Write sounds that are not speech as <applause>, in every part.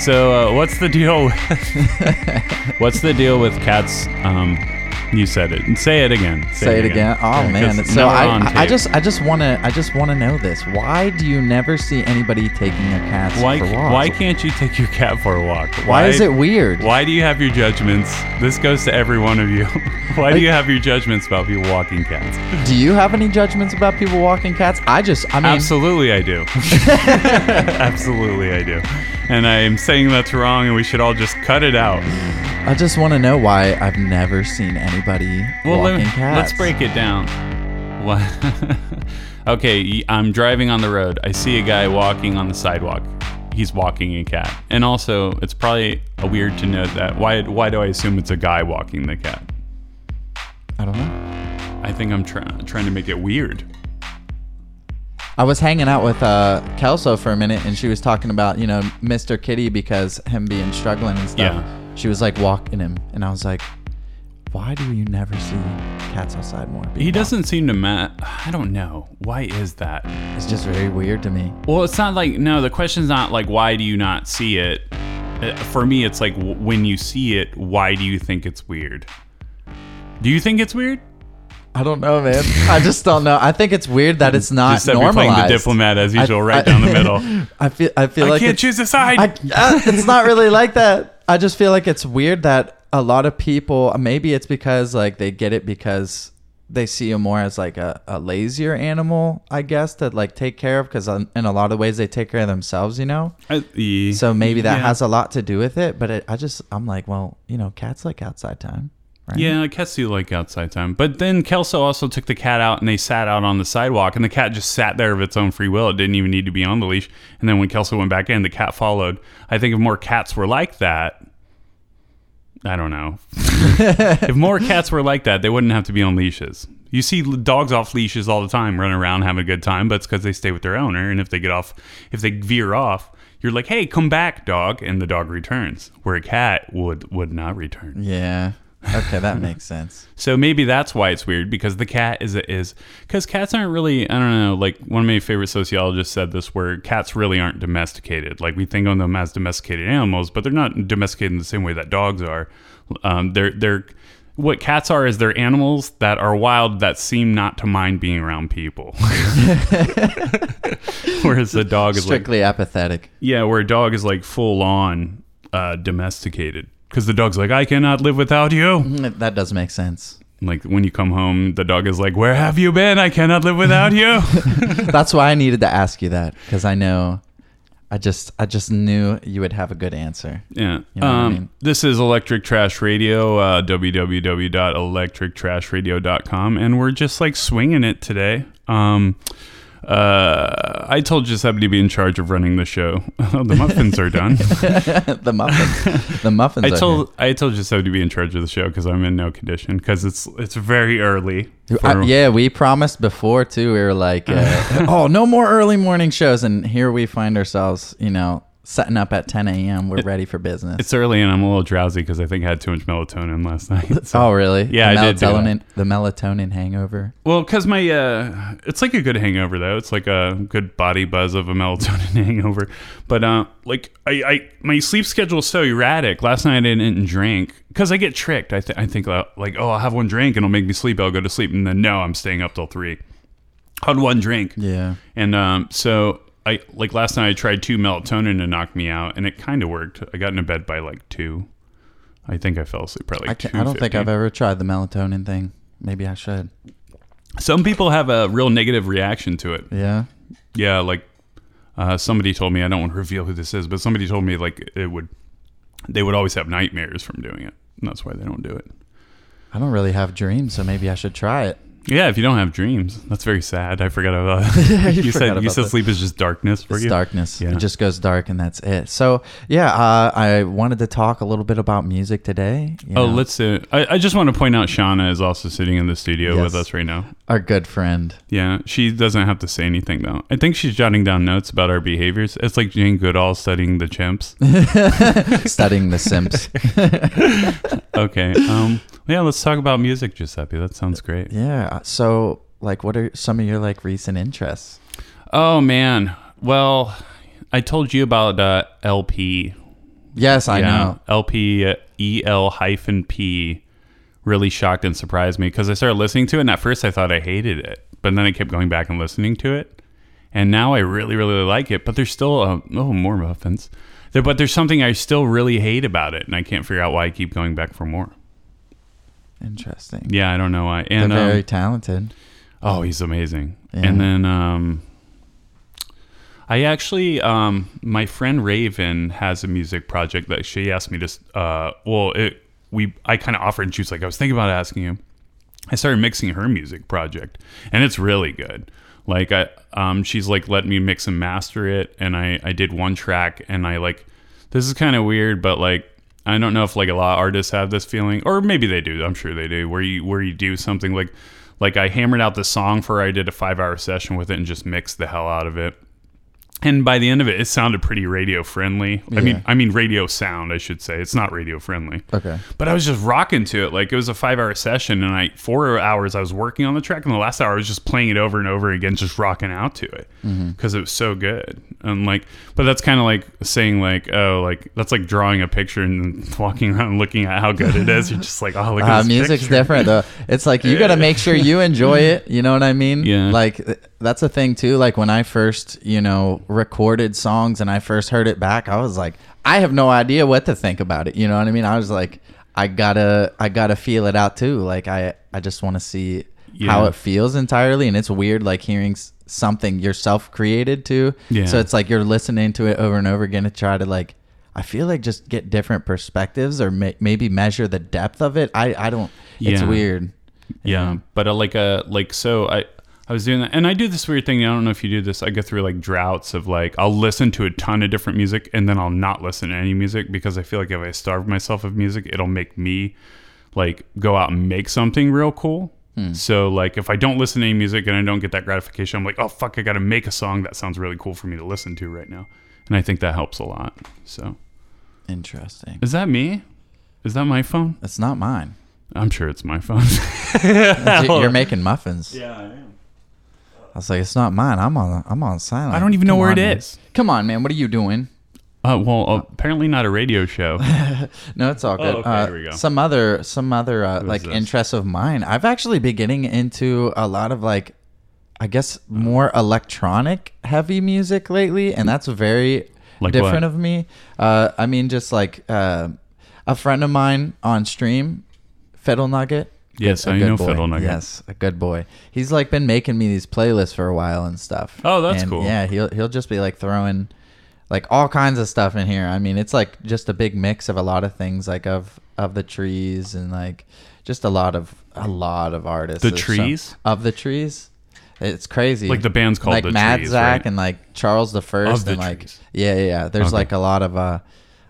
So, uh, what's the deal? <laughs> what's the deal with cats? Um, you said it. And Say it again. Say, it again. Oh Yeah, man, so I, I- I just I just want to I just want to know this. Why do you never see anybody taking their cats why for walks? why can't you take your cat for a walk? Why is it weird? Why do you have your judgments? This goes to every one of you. <laughs> why do you have your judgments about people walking cats? Do you have any judgments about people walking cats? I just I mean Absolutely, I do. <laughs> <laughs> Absolutely, I do. And I'm saying that's wrong, and we should all just cut it out. I just want to know why I've never seen anybody Well, walking let, cats. let's break it down. What? <laughs> okay, I'm driving on the road. I see a guy walking on the sidewalk. He's walking a cat, and also it's probably a weird to note that. Why? Why do I assume it's a guy walking the cat? I don't know. I think I'm trying trying to make it weird. I was hanging out with uh, Kelso for a minute, and she was talking about you know Mr. Kitty because him being struggling and stuff. Yeah. She was like walking him, and I was like, "Why do you never see cats outside more?" He walked?" doesn't seem to ma <sighs> I don't know. Why is that? It's just very weird to me. Well, it's not like no. The question's not like why do you not see it. Uh, For me, it's like when you see it, why do you think it's weird? Do you think it's weird? I don't know, man. I just don't know. I think it's weird that it's not Just that normalized. we're playing the diplomat as usual, I- right I- down the middle. <laughs> I feel. I feel like I like can't choose a side. I, uh, it's not really like that. I just feel like it's weird that a lot of people. Maybe it's because like they get it because they see him more as like a, a lazier animal, I guess, to like take care of. Because in a lot of ways they take care of themselves, you know. I- e- So maybe that yeah. has a lot to do with it. But it, I just I'm like, well, you know, cats like outside time. Right? Yeah, cats do like outside time. But then Kelso also took the cat out and they sat out on the sidewalk and the cat just sat there of its own free will. It didn't even need to be on the leash. And then when Kelso went back in, the cat followed. I think if more cats were like that, I don't know. <laughs> if more cats were like that, they wouldn't have to be on leashes. You see dogs off leashes all the time, running around having a good time, but it's because they stay with their owner. And if they get off, if they veer off, you're like, "Hey, come back, dog," and the dog returns. Where a cat would would not return. Yeah. Okay, that <laughs> makes sense. So maybe that's why it's weird because the cat is is because cats aren't really I don't know like one of my favorite sociologists said this where cats really aren't domesticated like we think of them as domesticated animals but they're not domesticated in the same way that dogs are. Um, they're they're what cats are is they're animals that are wild that seem not to mind being around people. <laughs> Whereas a dog is like Strictly apathetic. yeah, where a dog is like full on uh, domesticated because the dog's like I cannot live without you. Mm, That does make sense. Like when you come home, the dog is like, "Where have you been? I cannot live without you." <laughs> That's why I needed to ask you that because I know, I just I just knew you would have a good answer. yeah. You know what I um, mean? This is Electric Trash Radio, uh, www.electrictrashradio.com, and we're just like swinging it today. Um, uh, I told Giuseppe to be in charge of running the show. <laughs> the muffins are done. <laughs> the muffins, the muffins. I are told I told Giuseppe to be in charge of the show because I'm in no condition because it's it's very early. for- I- yeah, we promised before too. We were like, uh, <laughs> oh, no more early morning shows, and here we find ourselves, you know, setting up at 10 a.m. We're ready for business. It's early and I'm a little drowsy because I think I had too much melatonin last night. So- <laughs> oh, really? Yeah, the I did melatonin, The melatonin hangover. Well, because my, uh, it's like a good hangover though. It's like a good body buzz of a melatonin <laughs> hangover. But uh, like I, I, my sleep schedule is so erratic. Last night I didn't drink because I get tricked. I, th- I think uh, like, oh, I'll have one drink and it'll make me sleep. I'll go to sleep, and then no, I'm staying up till three. Had one drink, Yeah. and um, so I like last night I tried two melatonin to knock me out, and it kind of worked. I got into bed by like two. I think I fell asleep probably. I, I don't think I've ever tried the melatonin thing. Maybe I should. Some people have a real negative reaction to it. Yeah. Yeah, like uh, somebody told me I don't want to reveal who this is, but somebody told me like it would they would always have nightmares from doing it. And that's why they don't do it. I don't really have dreams, so maybe I should try it. Yeah, if you don't have dreams, that's very sad. I forgot about <laughs> <laughs> You you, forgot said you said that. sleep is just darkness for It's you. darkness. Yeah. It just goes dark, and that's it. So yeah, uh, I wanted to talk a little bit about music today. you Oh, know. let's do. I, I just want to point out Shauna is also sitting in the studio Yes. with us right now. our good friend. Yeah, she doesn't have to say anything though. I think she's jotting down notes about our behaviors. It's like Jane Goodall studying the chimps. <laughs> studying The Simps. Okay. Um. Yeah, let's talk about music, Giuseppe. That sounds great. yeah. So, like, what are some of your like recent interests? Oh man. Well, I told you about uh, El-P. Yes, I know. El-P EL hyphen P really shocked and surprised me because I started listening to it, and at first I thought I hated it, but then I kept going back and listening to it, and now I really, really like it. But there's still uh, oh more muffins, there, but there's something I still really hate about it, and I can't figure out why I keep going back for more. Interesting. Yeah, I don't know why. They're And very um, talented. oh, he's amazing. Yeah. And then um, I actually, um, my friend Raven has a music project that she asked me to. Uh, well, it we I kind of offered, and she was like, I was thinking about asking you. I started mixing her music project, and it's really good. Like I, um, she's like let me mix and master it, and I I did one track, and I like this is kind of weird, but like I don't know if like a lot of artists have this feeling, or maybe they do. I'm sure they do, where you where you do something like like I hammered out the song for. I did a five hour session with it and just mixed the hell out of it. And by the end of it, it sounded pretty radio friendly. I mean, I mean radio sound, I should say. It's not radio friendly. Okay. But I was just rocking to it. Like it was a five hour session, and I four hours I was working on the track, and the last hour I was just playing it over and over again, just rocking out to it because it was so good. And like, but that's kind of like saying like, oh, like that's like drawing a picture and <laughs> walking around looking at how good it is. You're just like, oh, look at Uh, music's picture. different though. It's like you got to make sure you <laughs> enjoy it. You know what I mean? Yeah. Like that's a thing too. Like when I first, you know, recorded songs and I first heard it back, I was like, I have no idea what to think about it. You know what I mean? I was like, I gotta, I gotta feel it out too. Like I, I just want to see how it feels entirely. And it's weird, like hearing something yourself created too. Yeah. So it's like you're listening to it over and over again to try to like. I feel like just get different perspectives or may- maybe measure the depth of it. I, I don't. It's Yeah. weird. Yeah, but uh, like a like so I I was doing that, and I do this weird thing. I don't know if you do this. I go through like droughts of like I'll listen to a ton of different music, and then I'll not listen to any music because I feel like if I starve myself of music, it'll make me like go out and make something real cool. Hmm. So like if I don't listen to any music and I don't get that gratification, I'm like, oh fuck, I got to make a song that sounds really cool for me to listen to right now, and I think that helps a lot. So Interesting. is that me? Is that my phone? It's not mine. I'm sure it's my phone. <laughs> You're <laughs> making muffins. yeah, I am. I was like, it's not mine. I'm on. I'm on silent. I don't even know Come where on, it man. is. Come on, man. What are you doing? Uh, well, apparently not a radio show. <laughs> No, it's all good. Oh, okay, uh, here we go. Some other, some other uh, like this? interests of mine. I've actually been getting into a lot of like, I guess more electronic heavy music lately, and that's very Like different what? of me. Uh, I mean, just like uh, a friend of mine on stream, Fiddle Nugget. Yes, A I know boy. Fiddle Nugget. Yes, a good boy. He's like been making me these playlists for a while and stuff. Oh, that's And, cool. Yeah, he'll he'll just be like throwing like all kinds of stuff in here. I mean, it's like just a big mix of a lot of things, like of of the trees and like just a lot of a lot of artists. The Trees? of the trees. It's crazy. Like the band's called like The Mad Trees, Zach right? and like Charles the First the and like Trees. yeah, yeah, yeah. There's Okay. like a lot of uh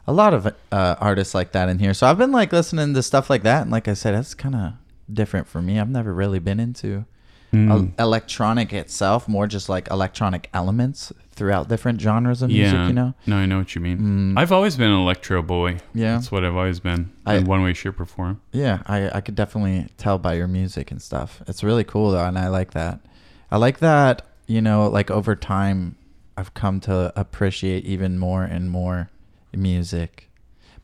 a lot of uh artists like that in here. So I've been like listening to stuff like that and like I said that's kind of different for me. I've never really been into Hmm. el- electronic itself, more just like electronic elements throughout different genres of music, yeah, you know. no, I know what you mean. Mm. I've always been an electro boy. Yeah. that's what I've always been. I- in one way, shape, or form. Yeah, I I could definitely tell by your music and stuff. It's really cool though, and I like that. I like that, you know, like over time I've come to appreciate even more and more music.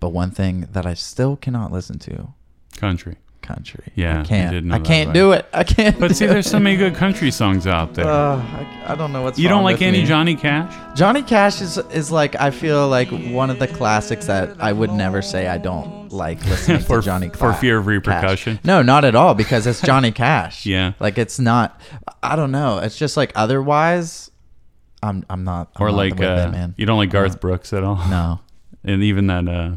But one thing that I still cannot listen to, Country. Country. Yeah, I I can't. I that can't do it. I can't. But see, there's so many good country songs out there. Uh, I, I don't know what's you don't like any me. Johnny Cash? Johnny Cash is is like I feel like one of the classics that I would never say I don't like listening <laughs> For- to Johnny for fear of Cash. repercussion? No, not at all because it's Johnny <laughs> Cash. Yeah. like it's not. I don't know. It's just like otherwise, I'm I'm not. I'm or not like uh, it, man. you don't like Garth. Brooks at all? No, <laughs> And even that uh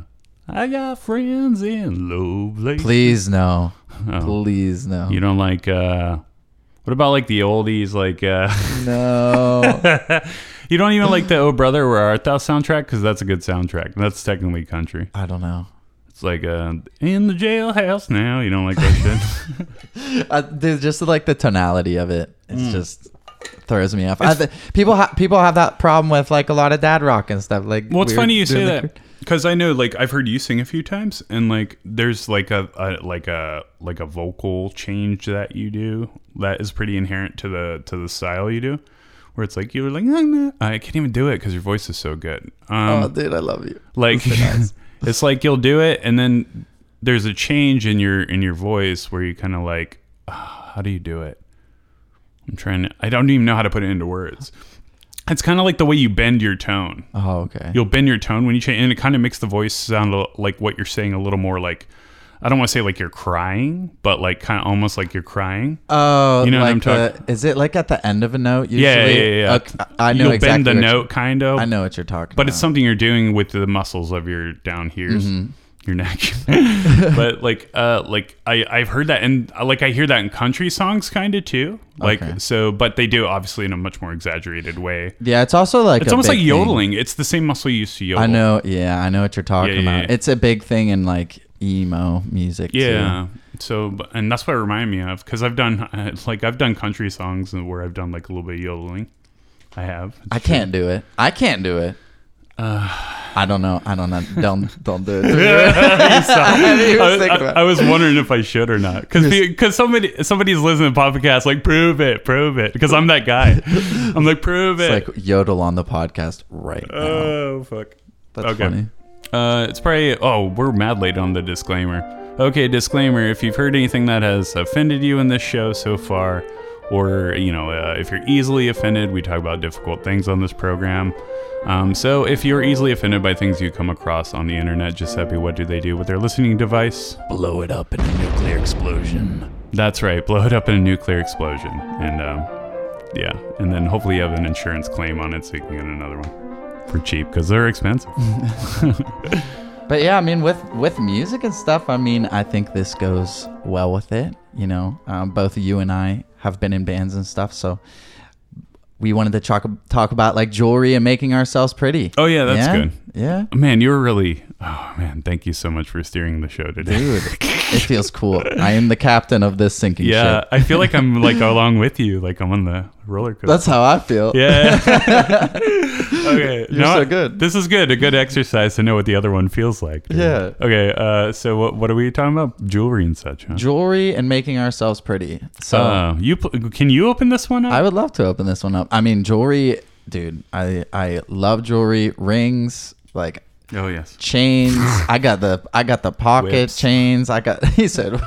I got friends in low places. please no, Oh. please no, You don't like uh what about like the oldies like uh no. <laughs> You don't even like the Oh Brother Where Art Thou soundtrack cuz that's a good soundtrack. That's technically country. I don't know. It's like uh in the jailhouse now. You don't like that shit? <laughs> <laughs> Uh, dude, just like the tonality of it, it's Mm. just throws me off. I, th- people ha- people have that problem with like a lot of dad rock and stuff. Like, Well, it's funny you say the that because I know, like, I've heard you sing a few times, and like, there's like a, a like a like a vocal change that you do that is pretty inherent to the to the style you do, where it's like you're like. I can't even do it because your voice is so good. Um, oh, dude, I love you. like <laughs> it's like you'll do it and then there's a change in your in your voice where you kind of like "Ah, how do you do it i'm trying to i don't even know how to put it into words it's kind of like the way you bend your tone Oh, okay. you'll bend your tone when you change and it kind of makes the voice sound like what you're saying a little more like i don't want to say like you're crying but like kind of almost like you're crying Oh, You know what I'm talking- is it like at the end of a note? Usually? yeah yeah yeah, yeah. Okay, I know you'll exactly. bend the note kind of I know what you're talking about. but about. it's something you're doing with the muscles of your down here. Mm-hmm. Your neck <laughs> but like uh like i i've heard that and uh, like i hear that in country songs kind of too like Okay. so but they do it obviously in a much more exaggerated way Yeah, it's also like it's a almost like big thing. yodeling it's the same muscle you used to yodel I know. Yeah, I know what you're talking Yeah, yeah, about. yeah. It's a big thing in like emo music. yeah so but- and that's what it reminded me of because i've done uh, <laughs> like i've done country songs where i've done like a little bit of yodeling i have I can't do it. I can't do it. I don't know. I don't know. Don't don't do it. <laughs> I was I, I- was wondering if I should or not, because because somebody somebody's listening to podcast like prove it, prove it, because I'm that guy. I'm like prove it. It's like yodel on the podcast right now. oh fuck. That's okay. funny. Uh, it's probably oh we're mad late on the disclaimer. Okay, disclaimer: if you've heard anything that has offended you in this show so far, or you know uh, if you're easily offended, we talk about difficult things on this program. Um, so if you're easily offended by things you come across on the internet, Giuseppe, what do they do with their listening device? Blow it up in a nuclear explosion. That's right. Blow it up in a nuclear explosion, and um, yeah, and then hopefully you have an insurance claim on it, so you can get another one for cheap because they're expensive. <laughs> But yeah, I mean, with with music and stuff, I mean, I think this goes well with it. You know, um, both you and I have been in bands and stuff, so we wanted to talk talk about like jewelry and making ourselves pretty. Oh yeah, that's yeah? good. Yeah, Man, you were really. Oh man, thank you so much for steering the show today. dude, <laughs> it feels cool. I am the captain of this sinking show. Yeah. I feel like I'm like <laughs> along with you, like I'm on the roller coaster. That's how I feel. yeah. <laughs> <laughs> okay. You're no, so good. This is good. A good exercise to know what the other one feels like. dude. Yeah. Okay. Uh, so what what are we talking about? Jewelry and such, huh? Jewelry and making ourselves pretty. So Uh, you pl- can you open this one up? I would love to open this one up. I mean, jewelry, dude. I I love jewelry, rings, like oh yes. chains. I got the I got the pocket Whips. chains. I got. <laughs> He said, <laughs>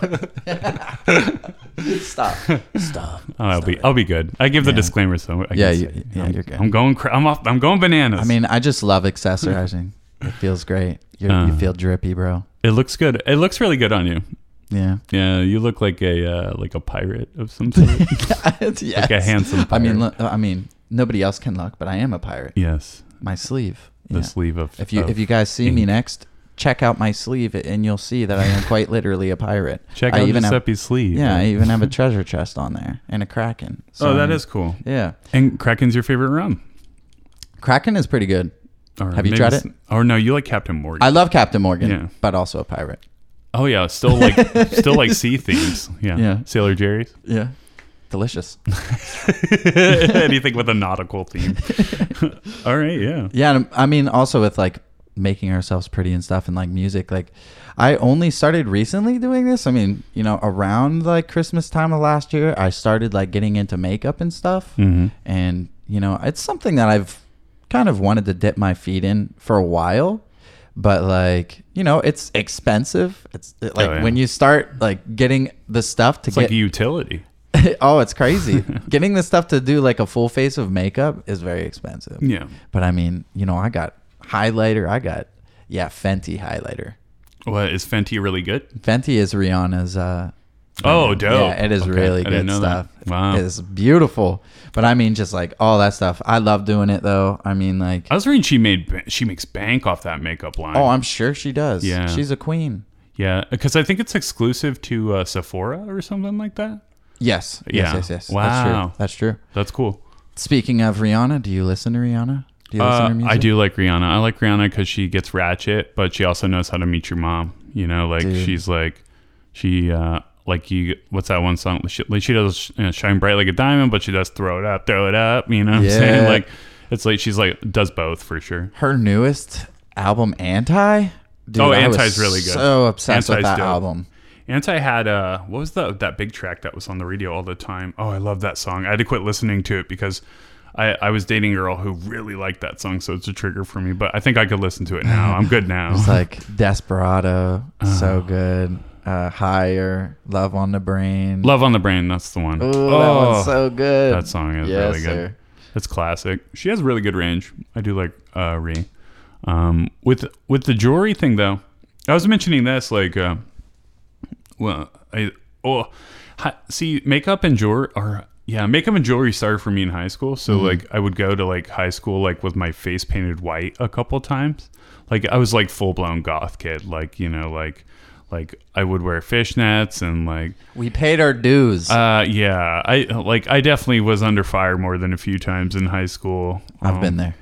"Stop, stop." Oh, I'll be I'll be good. I give the disclaimer, so I Yeah, you- yeah, I'm, you're good. I'm going. I'm off. I'm going bananas. I mean, I just love accessorizing. It feels great. You're, you Uh. feel drippy, bro. it looks good. It looks really good on you. Yeah. Yeah, you look like a uh, like a pirate of some sort. <laughs> yes. Like a handsome I mean, pirate. I mean, nobody else can look, but I am a pirate. yes, My sleeve. The Yeah. sleeve of. If you of if you guys see me next, check out my sleeve, and you'll see that I am quite literally a pirate. check I out even have, sleeve. yeah, I even have a <laughs> treasure chest on there and a kraken. So, oh, that is cool. yeah. And Kraken's your favorite rum. Kraken is pretty good. Or Have you tried it? Or no, you like Captain Morgan. I love Captain Morgan, Yeah. but also a pirate. oh yeah, still like <laughs> still like sea themes. Yeah. Yeah. Sailor Jerry's. Yeah. Delicious. <laughs> Anything with a nautical theme. <laughs> All right. Yeah. Yeah, and I mean also with like making ourselves pretty and stuff and like music like I only started recently doing this. I mean, you know, around like Christmas time of last year, I started like getting into makeup and stuff. Mm-hmm. And, you know, it's something that I've kind of wanted to dip my feet in for a while. But like, you know, it's expensive. It's like Oh, yeah. when you start like getting the stuff to It's get like a utility. <laughs> oh, it's crazy. <laughs> Getting the stuff to do like a full face of makeup is very expensive. Yeah. But I mean, you know, I got highlighter. I got yeah, Fenty highlighter. What is Fenty really good? Fenty is Rihanna's. uh Oh, dope. Yeah, it is Okay, really good know that. stuff. Wow. it's beautiful. But I mean, just like all that stuff. I love doing it though. I mean, like, I was reading she made she makes bank off that makeup line. oh, I'm sure she does. Yeah. she's a queen. yeah, because I think it's exclusive to uh, Sephora or something like that. Yes. Yes. Yeah. Yes. Yes. That's Wow. true. That's true. That's cool. Speaking of Rihanna, do you listen to Rihanna? Do you listen to Uh, her music? I do like Rihanna. I like Rihanna because she gets ratchet, but she also knows how to meet your mom. You know, like Dude. she's like, she uh, like you. What's that one song? She, like she does you know, shine bright like a diamond, but she does throw it up, throw it up. You know what I'm saying? Yeah. Like it's like she's like does both for sure. her newest album anti Dude, Oh, Anti's really good. so obsessed with Anti's that dope. album Anti had uh what was the that big track that was on the radio all the time? Oh, I love that song. I had to quit listening to it because I, I was dating a girl who really liked that song, so it's a trigger for me. But I think I could listen to it now. I'm good now. It's like <laughs> Desperado, so good. Uh, Higher, Love on the Brain. Love on the Brain, that's the one. Ooh, that Oh, one's so good. that song is Yes, really good. sir. It's classic. She has really good range. I do like uh Ree. Um with with the jewelry thing though, I was mentioning this like uh well I oh hi, see makeup and jewelry are yeah, makeup and jewelry started for me in high school. So like I would go to like high school like with my face painted white a couple times. Like I was like full blown goth kid. Like, you know, like like I would wear fishnets and like We paid our dues. uh, yeah, I like I definitely was under fire more than a few times in high school. I've Um, been there.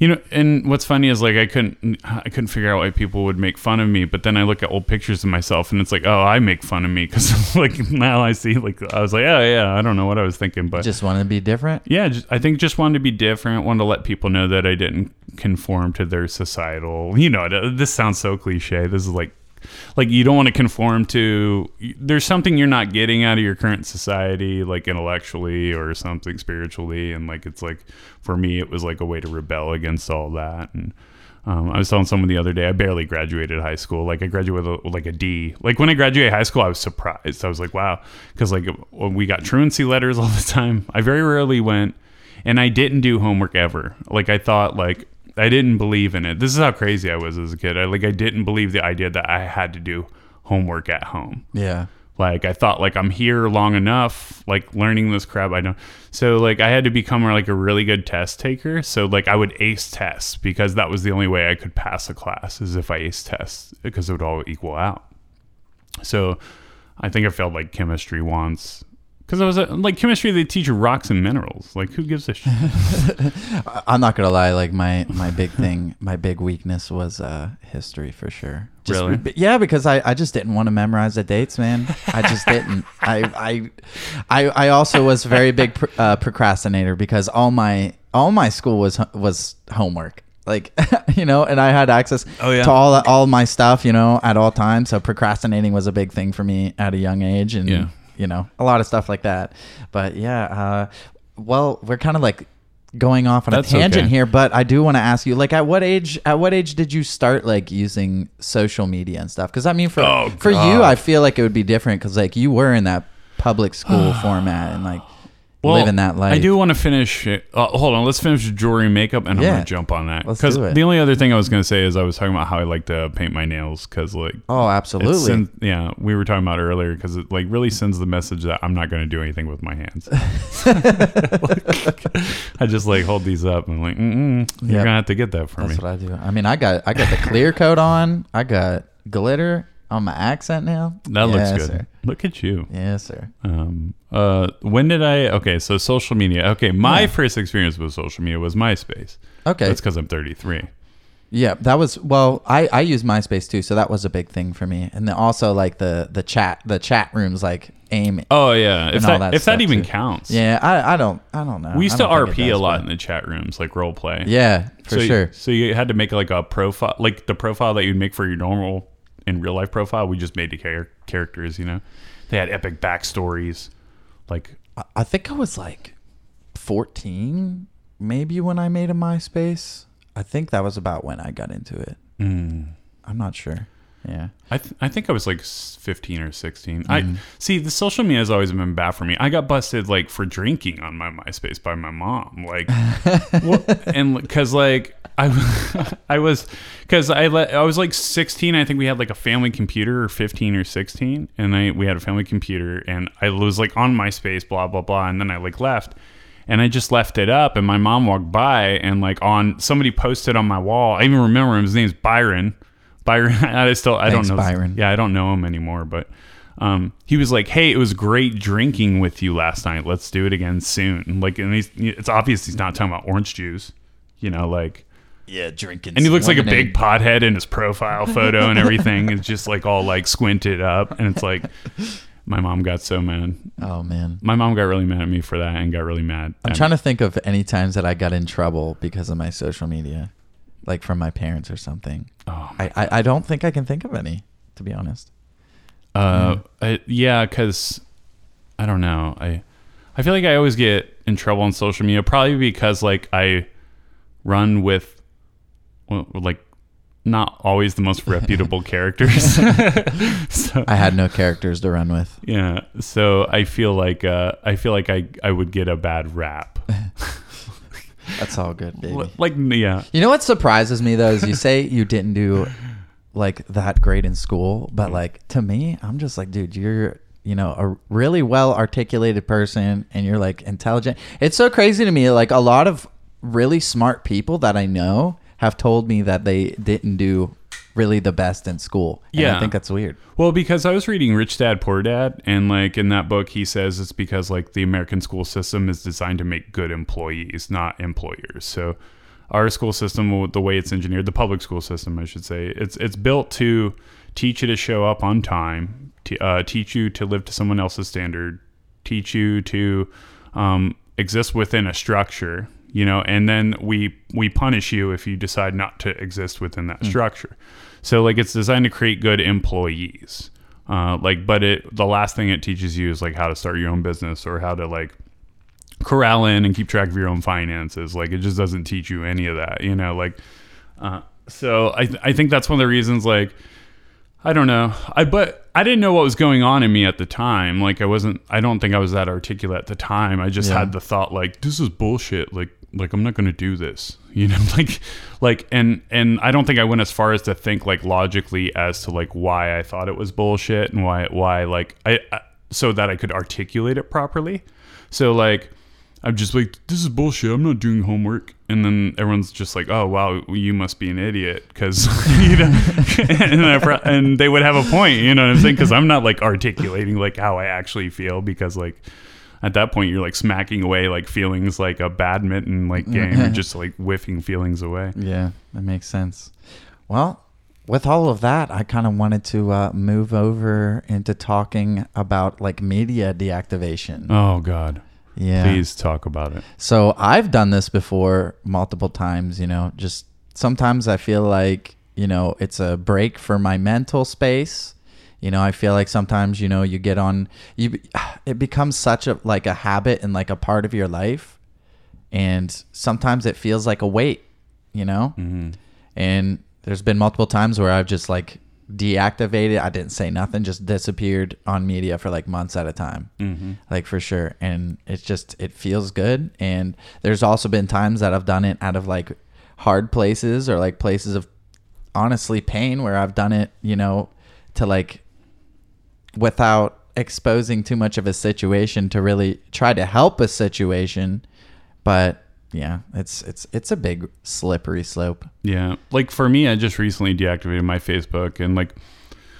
You know, and what's funny is like I couldn't I couldn't figure out why people would make fun of me, but then I look at old pictures of myself and it's like, oh, I make fun of me because <laughs> like now I see like I was like, oh yeah, I don't know what I was thinking, but Just want to be different. yeah, just, I think just wanted to be different, wanted to let people know that I didn't conform to their societal. You know, this sounds so cliche. This is like, like you don't want to conform to. There's something you're not getting out of your current society, like intellectually or something spiritually, and like it's like for me, it was like a way to rebel against all that. And um, I was telling someone the other day, I barely graduated high school. Like I graduated with, a, like a D. Like when I graduated high school, I was surprised. I was like, wow, because like we got truancy letters <laughs> all the time. I very rarely went, and I didn't do homework ever. Like I thought, like I didn't believe in it. This is how crazy I was as a kid. I like I didn't believe the idea that I had to do homework at home. Yeah. Like I thought like I'm here long enough, like learning this crap I don't. So like I had to become like a really good test taker. So like I would ace tests because that was the only way I could pass a class is if I ace tests because it would all equal out. So I think I failed like chemistry once. Because I was uh, like chemistry, they teach you rocks and minerals. Like, who gives a shit? <laughs> I'm not gonna lie. Like my my big thing, <laughs> my big weakness was uh history for sure. Just- Really? Yeah, because I, I just didn't want to memorize the dates, man. I just didn't. I I I I also was very big pr- uh, procrastinator because all my all my school was was homework. Like <laughs> you know, and I had access Oh, yeah. to all all my stuff, you know, at all times. So procrastinating was a big thing for me at a young age, and Yeah. You know, a lot of stuff like that. But yeah, uh, well, we're kind of like going off on That's a tangent okay. here, but I do want to ask you, like, at what age? At what age did you start like using social media and stuff? Because I mean, for Oh, for you, I feel like it would be different because like you were in that public school <sighs> format and like living that life. I do want to finish. Uh, hold on, let's finish jewelry and makeup, and I'm Yeah. gonna jump on that. Let's Because do it. the only other thing I was gonna say is I was talking about how I like to paint my nails because like Oh, it absolutely. sends- yeah, we were talking about earlier because it like really sends the message that I'm not going to do anything with my hands. <laughs> I just like hold these up and I'm like, Mm-mm, you're Yep. gonna have to get that for me. That's me. what I do. I mean, I got I got the clear coat on. I got glitter on my accent now. That looks good. Sir. Look at you. Yes, sir. Um, uh, when did I? Okay, so social media. Okay, my Yeah. first experience with social media was MySpace. Okay. That's because I'm 33. Yeah, that was well. I I use MySpace too, so that was a big thing for me. And then also like the the chat the chat rooms like aim. Oh yeah, if that, that if that even too. counts. Yeah, I I don't I don't know. We used to don't think it RP a lot but- in the chat rooms, like role play. Yeah, for so, sure. So you had to make like a profile, like the profile that you'd make for your normal in real life profile. We just made the char- characters. You know, they had epic backstories. Like I- I think I was like 14 maybe when I made a MySpace. I think that was about when I got into it. mm, I'm not sure. Yeah. I th- I think I was like 15 or 16. Mm-hmm. I see the social media has always been bad for me. I got busted like for drinking on my MySpace by my mom. Like, <laughs> what, and because like I <laughs> I was because I let I was like 16. I think we had like a family computer or 15 or 16, and I we had a family computer, and I was like on MySpace, blah blah blah, and then I like left. And I just left it up, and my mom walked by, and like on somebody posted on my wall. I even remember him. His name's Byron. Byron. <laughs> I still I Thanks, don't know. Byron. Yeah, I don't know him anymore, but um, he was like, "Hey, it was great drinking with you last night. Let's do it again soon." Like, and he's it's obvious he's not talking about orange juice, you know, like. Yeah, drinking. And he looks like a big pothead in his profile photo and <laughs> everything. It's just like all like squinted up, and it's like, my mom got so mad. Oh man. My mom got really mad at me for that, and got really mad. I'm at trying to think of any times that I got in trouble because of my social media, like from my parents or something. Oh, I, I, I don't think I can think of any, to be honest. Uh, I, yeah, because I don't know. I I feel like I always get in trouble on social media, probably because like I run with, well, like, not always the most reputable <laughs> characters. <laughs> so I had no characters to run with. yeah, so I feel like uh, I feel like I I would get a bad rap. <laughs> That's all good, baby. Like yeah, You know what surprises me though is you say you didn't do like that great in school, but mm-hmm. like to me, I'm just like, dude, you're you know a really well articulated person and you're like intelligent. It's so crazy to me. Like a lot of really smart people that I know have told me that they didn't do really the best in school. And Yeah. I think that's weird. Well, because I was reading Rich Dad Poor Dad, and like in that book, he says it's because like the American school system is designed to make good employees, not employers. So our school system, the way it's engineered, the public school system, I should say, it's it's built to teach you to show up on time, to, uh, teach you to live to someone else's standard, teach you to um, exist within a structure, you know, and then we we punish you if you decide not to exist within that structure. So like it's designed to create good employees. Uh, like, but it the last thing it teaches you is like how to start your own business or how to like corral in and keep track of your own finances. Like it just doesn't teach you any of that, you know. Like, uh, so I th- I think that's one of the reasons. Like, I don't know. I but I didn't know what was going on in me at the time. Like I wasn't. I don't think I was that articulate at the time. I just Yeah. had the thought like this is bullshit. Like like I'm not going to do this. You know, <laughs> like like and and I don't think I went as far as to think like logically as to like why I thought it was bullshit and why why like I, I so that I could articulate it properly. So like I'm just like this is bullshit. I'm not doing homework. And then everyone's just like, "Oh wow, you must be an idiot," because <laughs> you know, <laughs> and, I and they would have a point, you know what I'm saying? Because I'm not like articulating like how I actually feel, because like at that point you're like smacking away like feelings like a badminton like game, you're just like whiffing feelings away. Yeah, that makes sense. Well, with all of that, I kind of wanted to uh, move over into talking about like media deactivation. Oh God, yeah. please talk about it. So I've done this before multiple times, you know, just sometimes I feel like, you know, it's a break for my mental space. You know, I feel like sometimes, you know, you get on you it becomes such a like a habit and like a part of your life. And sometimes it feels like a weight, you know? And there's been multiple times where I've just like deactivated. I didn't say nothing, just disappeared on media for like months at a time. Mm-hmm. Like for sure. And it's just, it feels good. And there's also been times that I've done it out of like hard places or like places of honestly pain where I've done it, you know, to like without exposing too much of a situation to really try to help a situation. But yeah, it's it's it's a big slippery slope. Yeah. Like for me, I just recently deactivated my Facebook and like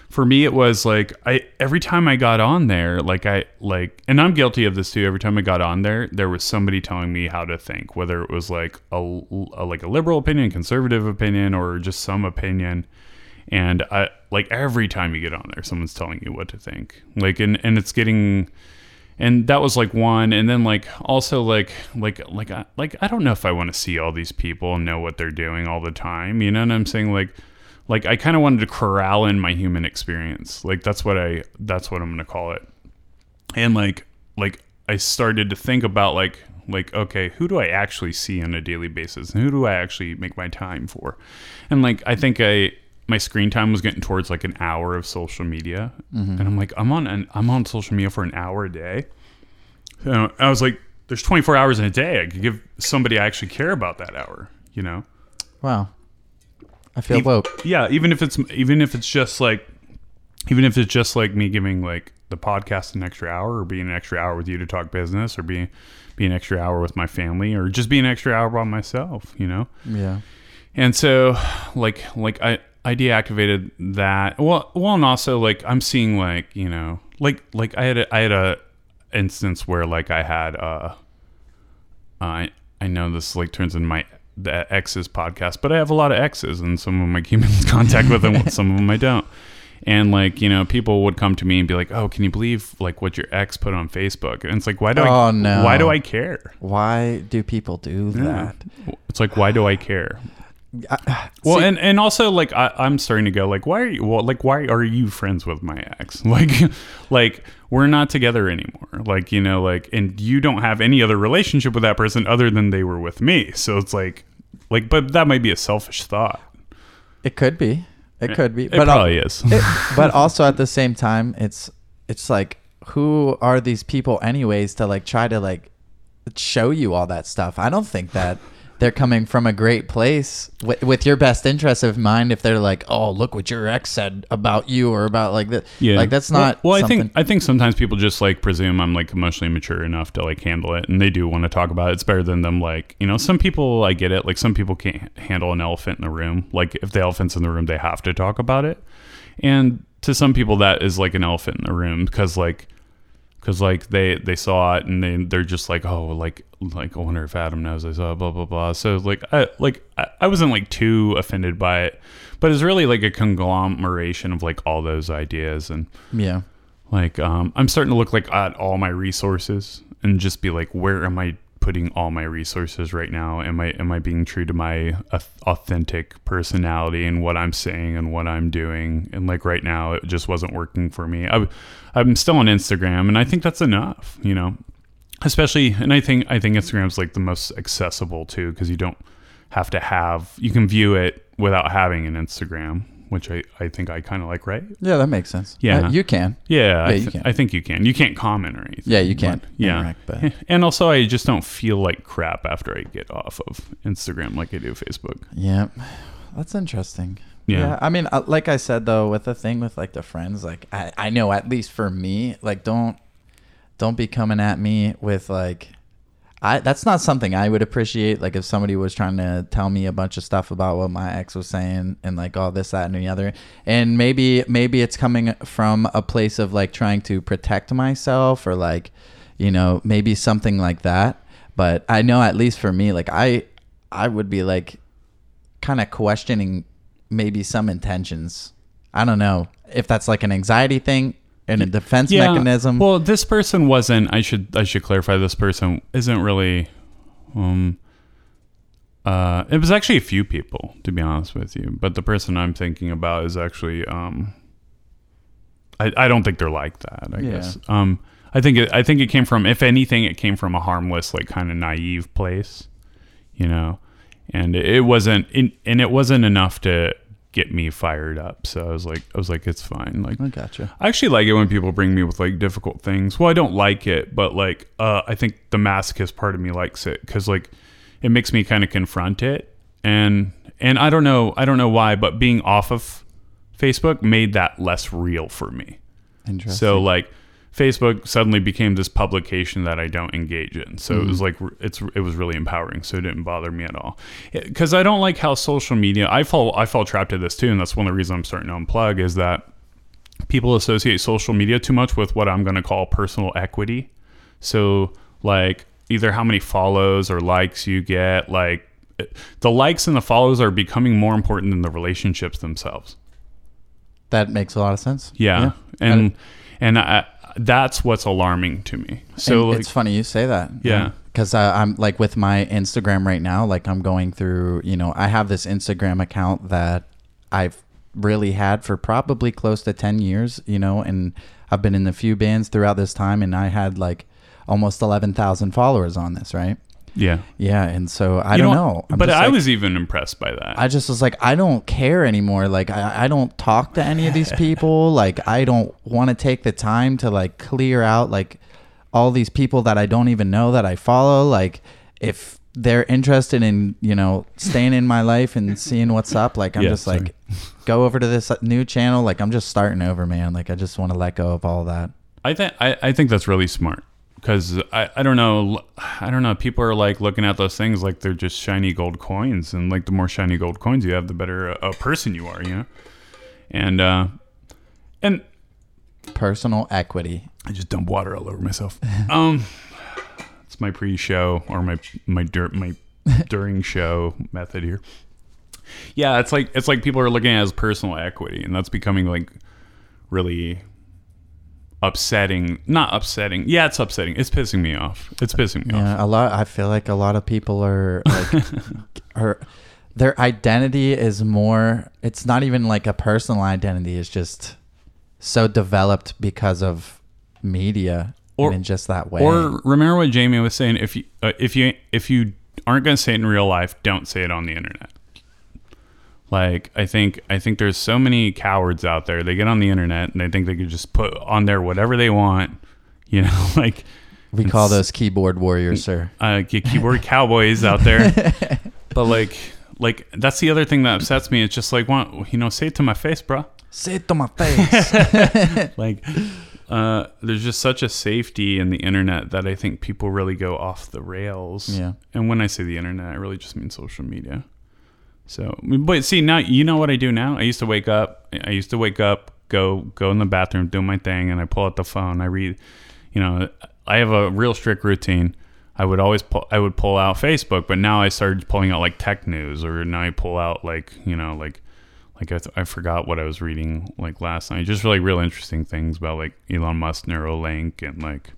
for me it was like I every time I got on there, like I like and I'm guilty of this too. Every time I got on there, there was somebody telling me how to think, whether it was like a, a like a liberal opinion, conservative opinion or just some opinion. And I like every time you get on there, someone's telling you what to think. Like and and it's getting and that was like one. And then like also like like like I, like I don't know if I want to see all these people and know what they're doing all the time you know what I'm saying? Like like I kind of wanted to corral in my human experience. Like that's what I that's what I'm to call it. And like like I started to think about like like okay who do I actually see on a daily basis? And who do I actually make my time for? And like I think I my screen time was getting towards like an hour of social media and I'm like I'm on an, I'm on social media for an hour a day so I was like there's 24 hours in a day I could give somebody I actually care about that hour you know Wow. I feel Ev- woke. yeah even if it's even if it's just like even if it's just like me giving like the podcast an extra hour or being an extra hour with you to talk business or being be an extra hour with my family or just be an extra hour by myself you know Yeah. and so like like i i deactivated that. Well well and also like i'm seeing like you know like like i had a, i had a instance where like i had uh i i know this like turns into my the ex's podcast but i have a lot of exes and some of them i keep in <laughs> contact with and some of them i don't. And like you know people would come to me and be like oh can you believe like what your ex put on facebook? And it's like why do i Oh, no. why do i care? Why do people do that? it's like why do i care I, <sighs> Well, see, and and also like I, I'm starting to go like why are you well like why are you friends with my ex <laughs> like like we're not together anymore like you know like and you don't have any other relationship with that person other than they were with me so it's like like but that might be a selfish thought it could be. It could be. it but al- probably is it, <laughs> but also at the same time, it's it's like who are these people anyways to like try to like show you all that stuff? I don't think that they're coming from a great place with, with your best interest of mind. If they're like, oh, look what your ex said about you or about like that, yeah like that's not. well, i think i think sometimes people just like presume i'm like emotionally mature enough to like handle it and they do want to talk about it it's better than them like you know some people i get it like some people can't handle an elephant in the room like if the elephant's in the room they have to talk about it and to some people that is like an elephant in the room because like because like they they saw it and they they're just like oh like like I wonder if Adam knows I saw it, blah blah blah. So like I like I, I wasn't like too offended by it, but it's really like a conglomeration of like all those ideas and yeah. like um I'm starting to look like at all my resources and just be like where am I putting all my resources right now? Am I am I being true to my authentic personality and what I'm saying and what I'm doing? And like right now, it just wasn't working for me. I, I'm still on Instagram, and I think that's enough. You know, especially, and I think I think Instagram's like the most accessible too because you don't have to have you can view it without having an Instagram, which I I think I kind of like, right? Yeah, that makes sense. Yeah. Uh, you can. Yeah, I, you can. I think you can. You can't comment or anything. Yeah, you can but- yeah, but- <laughs> and also I just don't feel like crap after I get off of Instagram like I do Facebook. Yeah, that's interesting. Yeah. I mean, uh, like I said though, with the thing with like the friends, like I, I know at least for me, like don't don't be coming at me with like I that's not something I would appreciate. Like if somebody was trying to tell me a bunch of stuff about what my ex was saying and like all this, that, and the other, and maybe maybe it's coming from a place of like trying to protect myself or like you know maybe something like that. But I know at least for me, like I I would be like kind of questioning maybe some intentions. I don't know if that's like an anxiety thing and a defense mechanism. Well, this person wasn't. I should I should clarify. This person isn't really. Um. Uh, it was actually a few people, to be honest with you. But the person I'm thinking about is actually. Um. I, I don't think they're like that. I Yeah. guess. Um. I think it, I think it came from, if anything, it came from a harmless, like kind of naive place, you know, and it, it wasn't, in, and it wasn't enough to get me fired up. So I was like, I was like, it's fine. Like, I gotcha. I actually like it when people bring me with like difficult things. Well, I don't like it, but like uh, I think the masochist part of me likes it because like it makes me kind of confront it, and and I don't know, I don't know why, but being off of Facebook made that less real for me. Interesting. So like Facebook suddenly became this publication that I don't engage in. So it was mm-hmm. like it's it was really empowering. So it didn't bother me at all. Because I don't like how social media. I fall I fall trapped to this too, and that's one of the reasons I'm starting to unplug is that people associate social media too much with what I'm going to call personal equity. So like either how many follows or likes you get, like eh, the likes and the follows are becoming more important than the relationships themselves. that makes a lot of sense. Yeah, and and I, that's what's alarming to me. So like, it's funny you say that. Yeah. Because uh, I'm like with my Instagram right now, like I'm going through, you know, I have this Instagram account that I've really had for probably close to 10 years, you know, and I've been in a few bands throughout this time and I had like almost 11,000 followers on this, right? Yeah, Yeah. And so I You don't know. I'm but I like- was even impressed by that. I just was like, I don't care anymore. Like, I, I don't talk to any of these <laughs> people. like, I don't want to take the time to like clear out like all these people that I don't even know that I follow. Like, if they're interested in you know staying in my life and seeing what's up, like I'm Yeah, just sorry. like, go over to this uh, new channel. Like, I'm just starting over, man. Like, I just want to let go of all that. I think I, I think that's really smart because I, I don't know I don't know people are like looking at those things like they're just shiny gold coins and like the more shiny gold coins you have the better a, a person you are you know? And uh and Personal equity. I just dump water all over myself. <laughs> Um it's my pre-show or my my dur- my during show method here. Yeah it's like it's like people are looking at it as personal equity and that's becoming like really upsetting not upsetting yeah it's upsetting it's pissing me off it's pissing me off Yeah, a lot. I feel like a lot of people are like, <laughs> are their identity is more. It's not even like a personal identity. It's just so developed because of media Or- and in just that way. Or remember what Jamie was saying: if you uh, if you if you aren't going to say it in real life, don't say it on the internet. Like I think I think there's so many cowards out there. They get on the internet and they think they could just put on there whatever they want. <laughs> You know, like we call those keyboard warriors, sir. uh, get keyboard cowboys out there. <laughs> But like like that's the other thing that upsets me. It's just like, want you know, say it to my face, bro. Say it to my face. <laughs> like uh, there's just such a safety in the internet that I think people really go off the rails. Yeah. And when I say the internet, I really just mean social media. So, but see now, you know what I do now? I used to wake up. I used to wake up, go go in the bathroom, do my thing, and I pull out the phone. I read. You know, I have a real strict routine. I would always pull. I would pull out Facebook, but now I started pulling out like tech news, or now I pull out like you know like like I, th- I forgot what I was reading like last night. Just really real interesting things about like Elon Musk, Neuralink, and like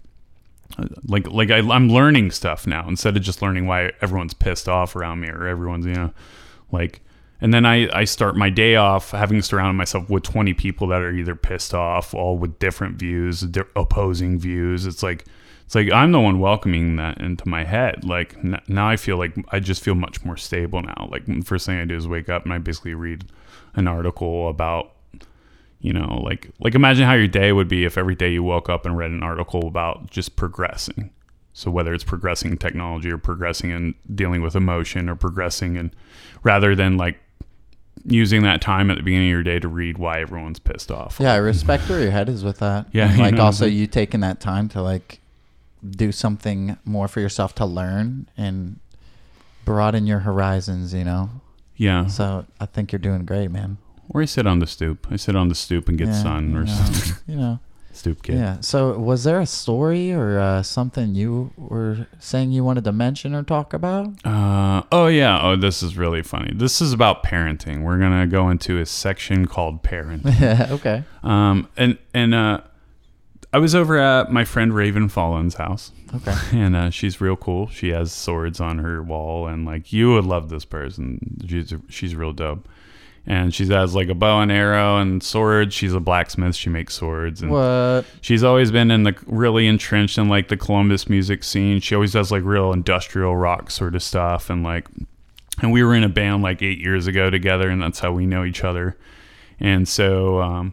uh, like like I, I'm learning stuff now instead of just learning why everyone's pissed off around me or everyone's you know like. And then I, I start my day off having surrounded myself with 20 people that are either pissed off, all with different views, di- opposing views. It's like, it's like I'm the one welcoming that into my head. Like n- now I feel like I just feel much more stable now. Like the first thing I do is wake up and I basically read an article about you know like like imagine how your day would be if every day you woke up and read an article about just progressing so whether it's progressing in technology or progressing in dealing with emotion or progressing and rather than like using that time at the beginning of your day to read why everyone's pissed off yeah, I respect where your head is with that. Yeah, And, you like know, also you taking that time to like do something more for yourself to learn and broaden your horizons. You know. yeah So I think you're doing great, man. or I sit on the stoop I sit on the stoop and get Yeah, sun or you know, something <laughs> you know. Stoop kid Yeah. So, was there a story or uh, something you were saying you wanted to mention or talk about? Uh, oh yeah. Oh, this is really funny. This is about parenting. We're gonna go into a section called parenting. <laughs> Yeah. okay. Um, and and uh, I was over at my friend Raven Fallen's house, Okay. <laughs> and uh, she's real cool. She has swords on her wall, and like you would love this person. She's she's real dope. And she has like a bow and arrow and swords. She's a blacksmith. She makes swords. And What? she's always been in the really entrenched in like the Columbus music scene. She always does like real industrial rock sort of stuff and like and we were in a band like 8 years ago together and that's how we know each other. And so um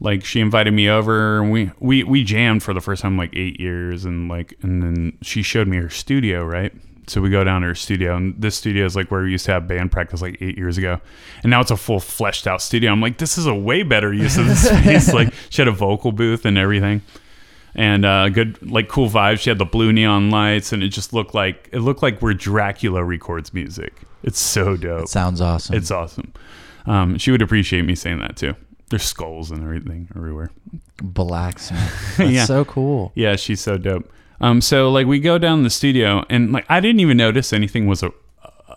like she invited me over and we we we jammed for the first time like 8 years and like and then she showed me her studio, right? So we go down to her studio and this studio is like where we used to have band practice like 8 years ago. And now it's a full fleshed out studio. I'm like this is a way better use of the <laughs> space. like she had a vocal booth and everything and uh, good like cool vibes. She had the blue neon lights, and it just looked like it looked like where Dracula records music. It's so dope. It sounds awesome. It's awesome. Um, she would appreciate me saying that too. There's skulls and everything everywhere. blacksmith. <laughs> That's Yeah. so cool. Yeah, she's so dope. Um, so like we go down the studio, and like I didn't even notice anything was a uh,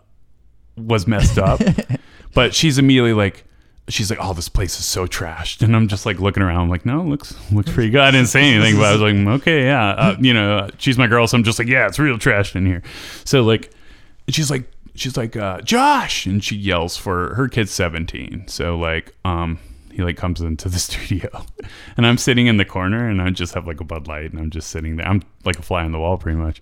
was messed up, <laughs> but she's immediately like. She's like, "Oh, this place is so trashed," and I'm just like looking around, I'm like, "No, it looks looks pretty good." I didn't say anything, but I was like, "Okay, yeah." Uh, <laughs> you know, uh, she's my girl, so I'm just like, "Yeah, it's real trashed in here." So like, she's like, she's like, uh, "Josh," and she yells for her kid's 17. So like, um, he like comes into the <laughs> studio, and I'm sitting in the corner, and I just have like a Bud Light, and I'm just sitting there. I'm like a fly on the wall, pretty much.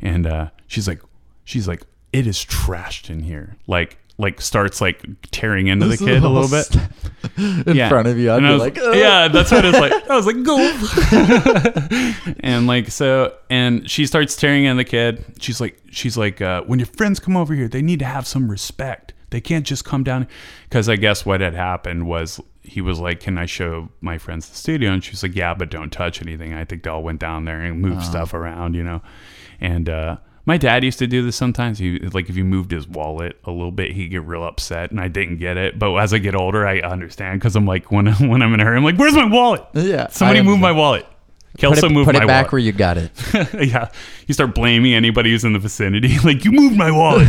And uh, she's like, she's like, "It is trashed in here." Like. Like starts like tearing into the kid a little bit. <laughs> In Yeah. front of you, I'd And be I was- like, "Ugh." yeah, that's what it's like. <laughs> I was like, go. and like so, and she starts tearing in the kid. She's like, she's like, uh, when your friends come over here, they need to have some respect. They can't just come down. Because I guess what had happened was he was like, "Can I show my friends the studio?" And she's like, "Yeah, but don't touch anything." I think they all went down there and moved stuff around, you know. And uh, my dad used to do this sometimes. He like if you moved his wallet a little bit, he'd get real upset, and I didn't get it. But as I get older, I understand because I'm like when <laughs> when I'm in a hurry, I'm like, "Where's my wallet? Yeah, somebody move my wallet." Put Kelso it, moved put it back wallet. where you got it. <laughs> yeah, you start blaming anybody who's in the vicinity. <laughs> like you moved my wallet.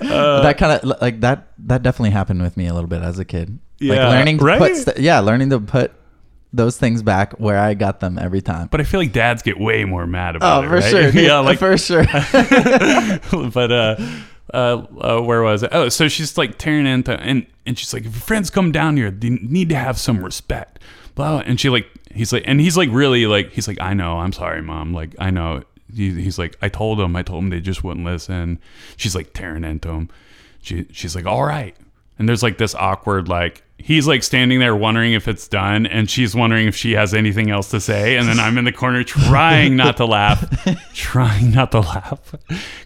Uh, that kind of like that. That definitely happened with me a little bit as a kid. like Yeah, learning to right? put. St- yeah, learning to put those things back where I got them every time. But I feel like dads get way more mad about it. Oh, it. for right? sure. <laughs> dude. yeah, like for sure. <laughs> <laughs> but uh, uh, uh, where was it? Oh, so she's like tearing into and and she's like, if your friends come down here, they need to have some respect. Blah. And she like, he's like, and he's like really like, he's like, I know, I'm sorry, mom. Like, I know. He, he's like, I told him, I told him they just wouldn't listen. She's like tearing into him. She she's like, all right. And there's like this awkward like. He's like standing there wondering if it's done, and she's wondering if she has anything else to say. And then I'm in the corner trying not to laugh, <laughs> trying not to laugh,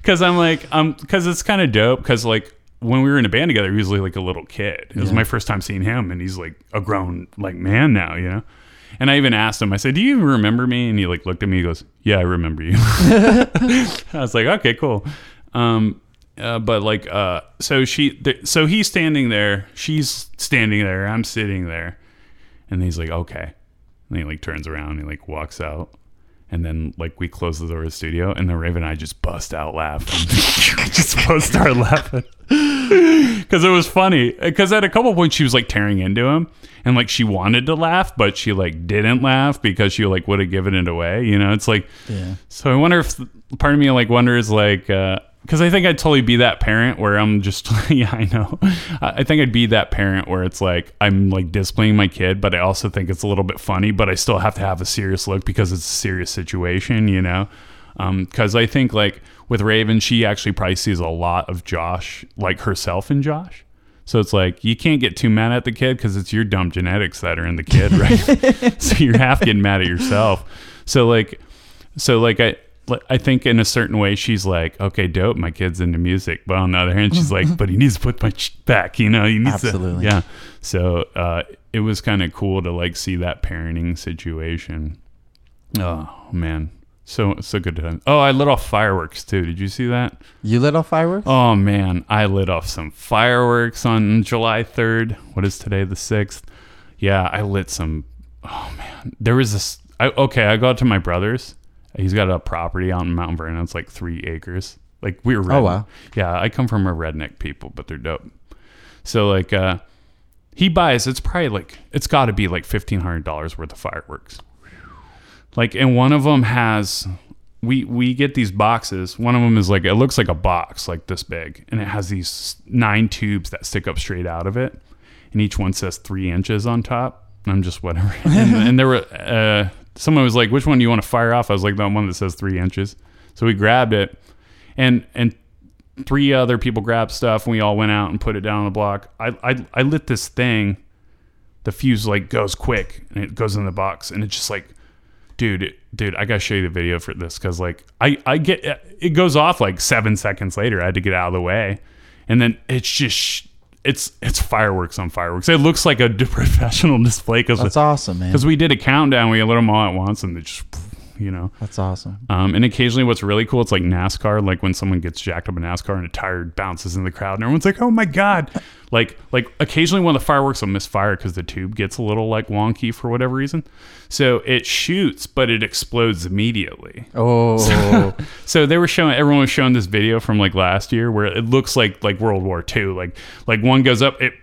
because I'm like, um, because it's kind of dope. Because like when we were in a band together, he was like a little kid. It was Yeah. my first time seeing him, and he's like a grown like man now, you know. And I even asked him, I said, "Do you even remember me?" And he like looked at me, he goes, "Yeah, I remember you." <laughs> I was like, "Okay, cool." Um, uh, but like, uh, so she, th- so he's standing there, she's standing there, I'm sitting there, and he's like, "Okay," and he like turns around, he like walks out. And then, like, we close the door of the studio, and then Raven and I just bust out laughing. <laughs> just both start laughing <laughs> because it was funny. Because at a couple points she was like tearing into him, and like she wanted to laugh, but she like didn't laugh because she like would have given it away. You know, it's like. Yeah. So I wonder if part of me like wonders like uh, because I think I'd totally be that parent where I'm just <laughs> yeah I know I think I'd be that parent where it's like I'm like disciplining my kid, but I also think it's a little bit funny, but I still have to have a serious look because it's a serious situation, you know. Um, because I think like with Raven, she actually probably sees a lot of Josh, like herself in Josh. So it's like you can't get too mad at the kid because it's your dumb genetics that are in the kid, right? <laughs> <laughs> so you're half getting mad at yourself. So like, so like I, I think in a certain way she's like, okay, dope, my kid's into music. But on the other hand, she's like, <laughs> but he needs to put my ch- back, you know, he needs Absolutely. to, yeah. So uh, it was kind of cool to like see that parenting situation. Oh man, so so good to Oh, I lit off fireworks too. Did you see that? You lit off fireworks? Oh man, I lit off some fireworks on July 3rd. What is today, the 6th? Yeah, I lit some. Oh man, there was this. I, okay, I go out to my brother's. He's got a property out in Mount Vernon. It's like three acres. Like we were. Oh, wow. Yeah, I come from a redneck people, but they're dope. So like, uh, he buys. It's probably like it's got to be like fifteen hundred dollars worth of fireworks. Like, and one of them has we we get these boxes. One of them is like it looks like a box like this big, and it has these nine tubes that stick up straight out of it, and each one says three inches on top. I'm just whatever. <laughs> and, and there were uh, someone was like, "Which one do you want to fire off?" I was like, "The one that says three inches." So we grabbed it, and and three other people grabbed stuff, and we all went out and put it down on the block. I I, I lit this thing. The fuse like goes quick, and it goes in the box, and it's just like dude dude i gotta show you the video for this because like i i get it goes off like seven seconds later i had to get out of the way and then it's just it's it's fireworks on fireworks it looks like a <laughs> professional display because That's awesome, man. Because we did a countdown we lit them all at once and they just you know That's awesome. um, and occasionally, what's really cool, it's like NASCAR, like when someone gets jacked up in NASCAR and a tire bounces in the crowd, and everyone's like, "Oh my god!" Like, like occasionally one of the fireworks will misfire because the tube gets a little like wonky for whatever reason. So it shoots, but it explodes immediately. Oh, <laughs> So they were showing everyone was showing this video from like last year where it looks like like World War II. Like like one goes up, it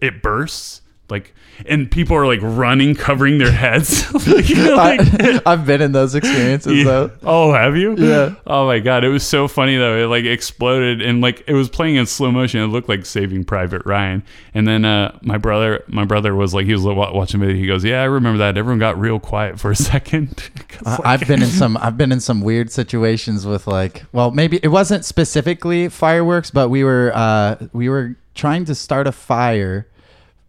it bursts. Like and people are like running, covering their heads. <laughs> like, <laughs> like- I, <laughs> I've been in those experiences yeah. though. Oh, have you? Yeah. Oh my god, it was so funny though. It like exploded and like it was playing in slow motion. It looked like Saving Private Ryan. And then uh, my brother, my brother was like, he was watching video. He goes, "Yeah, I remember that. Everyone got real quiet for a second. I- like, I've been in some I've been in some weird situations with like well maybe it wasn't specifically fireworks but we were uh we were trying to start a fire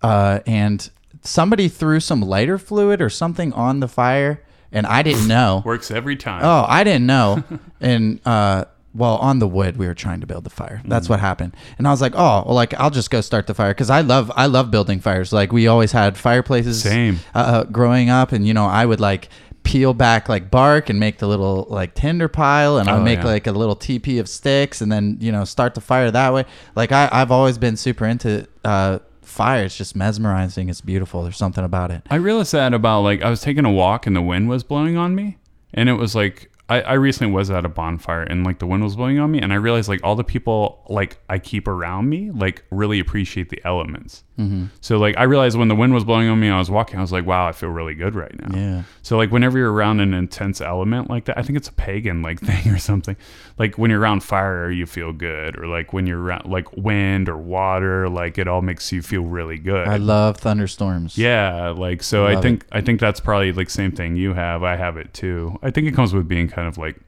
uh and somebody threw some lighter fluid or something on the fire and I didn't know. <laughs> works every time. Oh, I didn't know. <laughs> and uh well, on the wood we were trying to build the fire. That's what happened. And I was like, "Oh, well, like I'll just go start the fire cuz I love I love building fires. Like we always had fireplaces Same. uh, uh, growing up and you know, I would like peel back like bark and make the little like tinder pile and I would Oh, make yeah. like a little teepee of sticks and then, you know, start the fire that way. Like I I've always been super into uh fire. It's just mesmerizing. It's beautiful. There's something about it. I realized that about like I was taking a walk and the wind was blowing on me, and it was like I, I recently was at a bonfire and like the wind was blowing on me and I realized like all the people like I keep around me like really appreciate the elements. Mm-hmm. So like I realized when the wind was blowing on me, I was walking. I was like, wow, I feel really good right now. Yeah. So like whenever you're around an intense element like that, I think it's a pagan like <laughs> thing or something. Like when you're around fire, you feel good, or like when you're around like wind or water, like it all makes you feel really good. I love thunderstorms. yeah, like so. I Love think I think that's probably like same thing you have. I have it too. I think it comes with being kind of like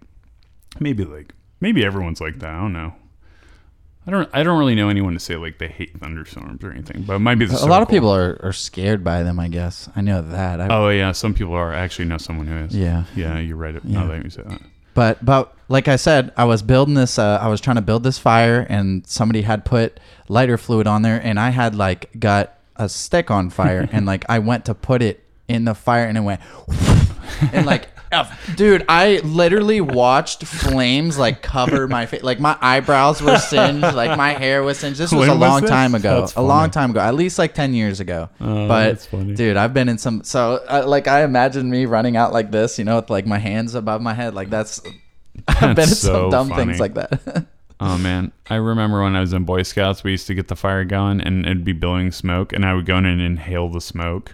maybe like maybe everyone's like that. I don't know. I don't. I don't really know anyone to say like they hate thunderstorms or anything, but it might be the A lot of people are, are scared by them, I guess. I know that. I, Oh yeah, some people are. I actually know someone who is. yeah. Yeah, you're right. Yeah. Now that you say that. But but like I said, I was building this. Uh, I was trying to build this fire, and somebody had put lighter fluid on there, and I had like got a stick on fire, and <laughs> like I went to put it in the fire, and it went, <laughs> and like. Uh, Dude, I literally watched flames like cover my face. Like my eyebrows were singed, like my hair was singed. This was When a was long this? time ago. That's a long funny. time ago, at least like ten years ago. Oh, but that's funny. dude, I've been in some. So uh, like I imagine me running out like this, you know, with like my hands above my head. Like that's. <laughs> I've been in That's some dumb funny. things like that. <laughs> Oh man, I remember when I was in Boy Scouts, we used to get the fire going and it'd be billowing smoke, and I would go in and inhale the smoke.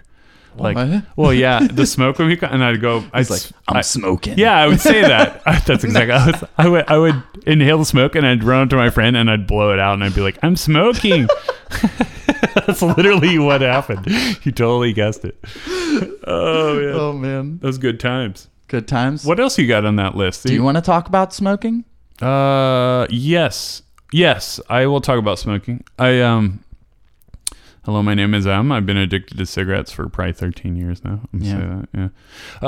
Like, What? well, yeah, the smoke would be, and I'd go. <laughs> I'd like i'm I- smoking. Yeah, I would say <laughs> that. <laughs> That's exactly. I, was, I would. I would inhale the smoke, and I'd run up to my friend, and I'd blow it out, and I'd be like, "I'm smoking." That's literally what happened. You totally guessed it. Oh yeah, Oh man, those good times. good times. What else you got on that list? do you want to talk about smoking? Uh, yes, yes, I will talk about smoking. I um, hello, my name is M. I've been addicted to cigarettes for probably thirteen years now. I'm Yeah. that. Yeah.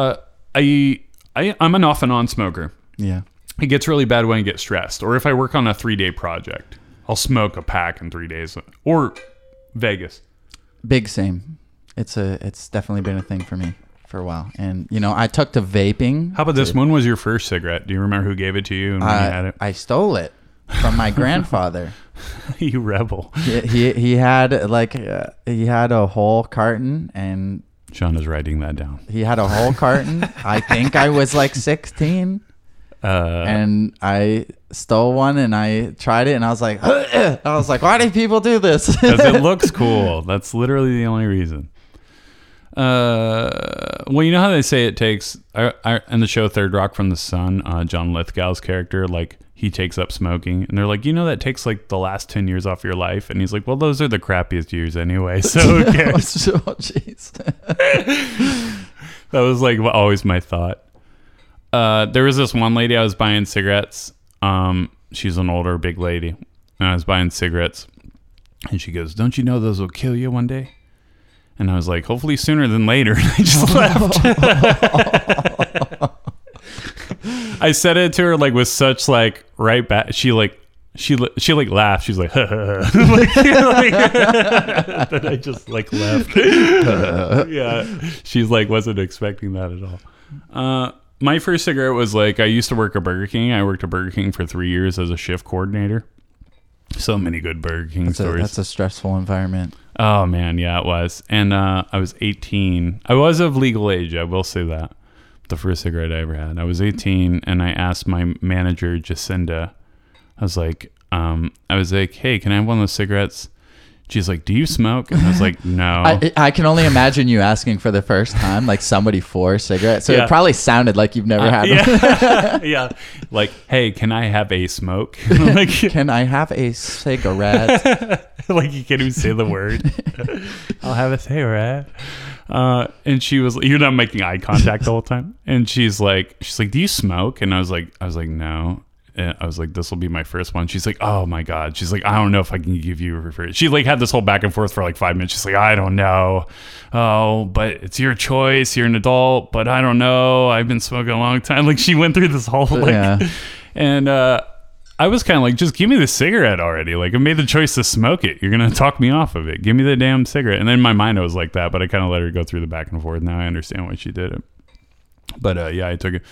Uh, I I I'm an off and on smoker. Yeah. It gets really bad when I get stressed, or if I work on a three day project, I'll smoke a pack in three days, or Vegas. Big same. It's a. It's definitely been a thing for me for a while, and you know, I took to vaping. How about this? When was your first cigarette? Do you remember who gave it to you and when you had it? I stole it from my <laughs> grandfather. <laughs> you rebel. he, he he had like uh, he had a whole carton and Sean is writing that down. he had a whole carton. I think I was like 16 Uh, and I stole one and I tried it and I was like <clears throat> I was like why do people do this? <laughs> because it looks cool. That's literally the only reason. Uh, well, you know how they say it takes I, I, in the show Third Rock from the Sun, uh, John Lithgow's character, like he takes up smoking, and they're like, you know, that takes like the last ten years off your life, and he's like, well, those are the crappiest years anyway, so who <laughs> cares? <laughs> oh jeez. <laughs> that was like always my thought. Uh, there was this one lady I was buying cigarettes. Um, she's an older big lady, and I was buying cigarettes, and she goes, "Don't you know those will kill you one day?" And I was like, "Hopefully sooner than later." and I just left. I said it to her like with such like right back. She like she she like laughed. She's like, <laughs> like, like <laughs> then I just like left. <laughs> yeah, she's like wasn't expecting that at all. Uh, my first cigarette was like I used to work at Burger King. I worked at Burger King for three years as a shift coordinator. So many good Burger King That's a, stories. that's a stressful environment. Oh man, yeah, it was. And uh, I was 18. I was of legal age. I will say that. The first cigarette I ever had. I was 18, and I asked my manager Jacinda. I was like, um, I was like, hey, can I have one of those cigarettes? She's like, do you smoke? And I was like, <laughs> no. I, I can only imagine you asking for the first time, like somebody for a cigarette. So Yeah. it probably sounded like you've never had one. yeah, <laughs> <laughs> yeah. Like, hey, can I have a smoke? like, Can I have a cigarette? like you can't even say the word. I'll have a cigarette. Uh, and she was, you're not making eye contact the whole time. And she's like, she's like, do you smoke? And I was like, I was like, no. And I was like, this will be my first one. She's like, oh my god. She's like, I don't know if I can give you a first. She like had this whole back and forth for like five minutes. She's like, I don't know. Oh, but it's your choice. You're an adult, but I don't know. I've been smoking a long time. <laughs> Like she went through this whole like, Yeah. and uh, I was kind of like, just give me the cigarette already. Like, I made the choice to smoke it. You're gonna talk me off of it. Give me the damn cigarette. And then in my mind, I was like that, but I kind of let her go through the back and forth. Now I understand why she did it. But uh, yeah, I took it.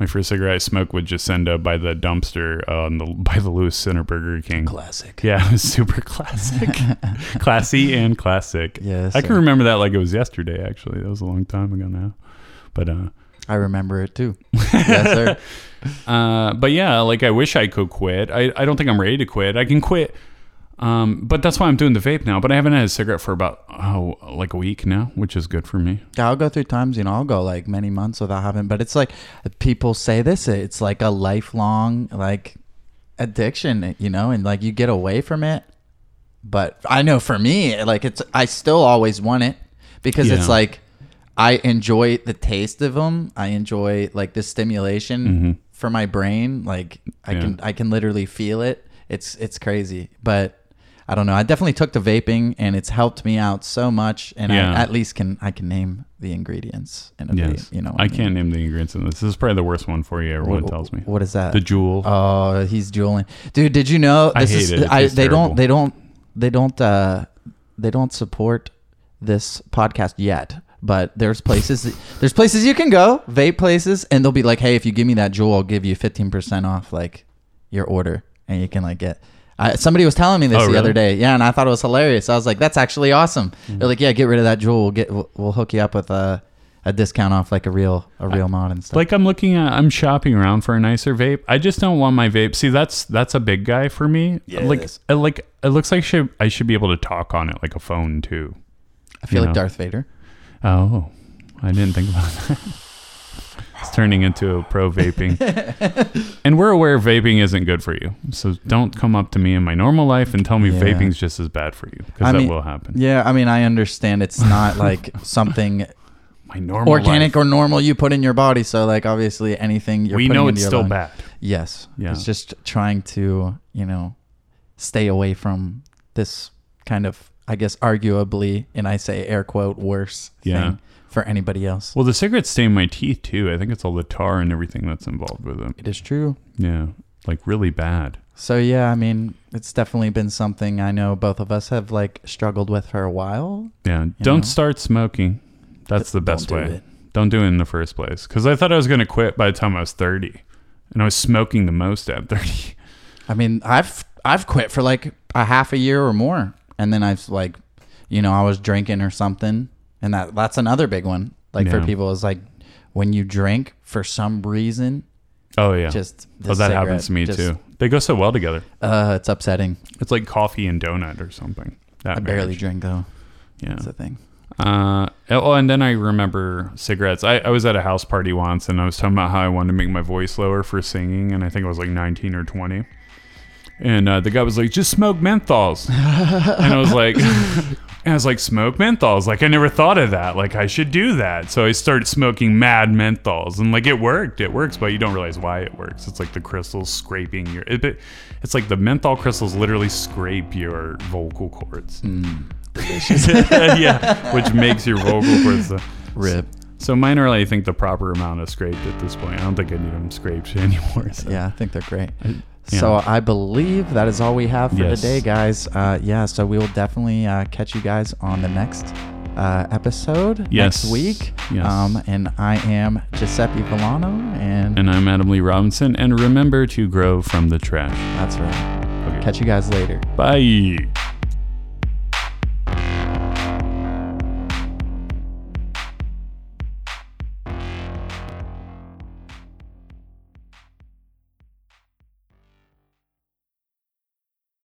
My first cigarette I smoked with Jacinda by the dumpster on the <laughs> by the Lewis Center Burger King. Classic. Yeah, it was <laughs> super classic, <laughs> classy and classic. Yes, I can remember that like it was yesterday. Actually, that was a long time ago now. But uh, I remember it too. yes, sir. Uh, but yeah, like I wish I could quit. I, I don't think I'm ready to quit. I can quit. Um, but that's why I'm doing the vape now. But I haven't had a cigarette for about oh like a week now, which is good for me. Yeah, I'll go through times, you know, I'll go like many months without having, but it's like people say this, it's like a lifelong like addiction, you know, and like you get away from it. But I know for me, like it's, I still always want it because Yeah. it's like I enjoy the taste of them. I enjoy like the stimulation for my brain. Like I Mm-hmm. Yeah. can, I can literally feel it. It's, it's crazy, but I don't know. I definitely took to vaping and it's helped me out so much. And Yeah. I at least can, I can name the ingredients in a Yes, vape, you know. what I mean? can't name the ingredients in this. This is probably the worst one for you. Everyone What- tells me What is that? the Juul. Oh, he's Juuling, dude. Did you know? I This hate is, it. It I, they terrible. don't. They don't. They don't. Uh, they don't support this podcast yet. But there's places. there's places you can go, vape places, and they'll be like, "Hey, if you give me that Juul, I'll give you 15 percent off like your order, and you can like get." I, somebody was telling me this Oh, the really? other day, yeah, and I thought it was hilarious. I was like, "That's actually awesome." Mm-hmm. They're like, "Yeah, get rid of that Juul. We'll get. We'll, we'll hook you up with a, a discount off like a real a real mod and stuff." like I'm looking at, I'm shopping around for a nicer vape. I just don't want my vape. See, that's that's a big guy for me. Yeah, like it, like it looks like should I should be able to talk on it like a phone too. I feel you like know. Darth Vader. Oh, I didn't think about <laughs> that. It's turning into a pro vaping. <laughs> and we're aware vaping isn't good for you. So don't come up to me in my normal life and tell me Yeah. vaping's just as bad for you because that mean, will happen. Yeah, I mean, I understand it's not <laughs> like something My normal organic life, or normal you put in your body. So, like, obviously, anything you're we know it's still bad. Yes. Yeah. It's just trying to, you know, stay away from this kind of, I guess, arguably, and I say air quote, worse Yeah. thing for anybody else. Well, the cigarettes stain my teeth too. I think it's all the tar and everything that's involved with them. It is true. Yeah, like really bad. So, yeah, I mean, it's definitely been something I know both of us have, like, struggled with for a while. Yeah, don't know? start smoking. That's the Don't best do way. it. Don't do it in the first place. Because I thought I was going to quit by the time I was 30. And I was smoking the most at 30. I mean, I've I've quit for like a half a year or more, and then I've like, you know, I was drinking or something, and that that's another big one. Like for Yeah. people, is like when you drink for some reason, Oh, yeah. just the oh, that happens to me cigarette just- too. They go so well together. Uh, it's upsetting. It's like coffee and donut or something. That I barely marriage. drink though. Yeah. That's the thing. Uh, oh, and then I remember cigarettes. I, I was at a house party once and I was talking about how I wanted to make my voice lower for singing. And I think I was like 19 or 20. And uh, the guy was like, just smoke menthols. <laughs> and I was like, <laughs> and I was like, smoke menthols. Like, I never thought of that. Like, I should do that. So I started smoking mad menthols. And like, it worked. It works, but you don't realize why it works. It's like the crystals scraping your. It, it- it's like the menthol crystals literally scrape your vocal cords. <laughs> yeah, which makes your vocal cords. uh, Rip. So mine are, I think, the proper amount of scraped at this point. I don't think I need them scraped anymore. So. Yeah, I think they're great. Yeah. So I believe that is all we have for Yes. today, guys. Uh, yeah, so we will definitely uh, catch you guys on the next uh, episode Yes. next week. Yes. Um, and I am Giuseppe Villano, and, And I'm Adam Lee Robinson. And remember to grow from the trash. that's right. Okay. Catch you guys later. Bye.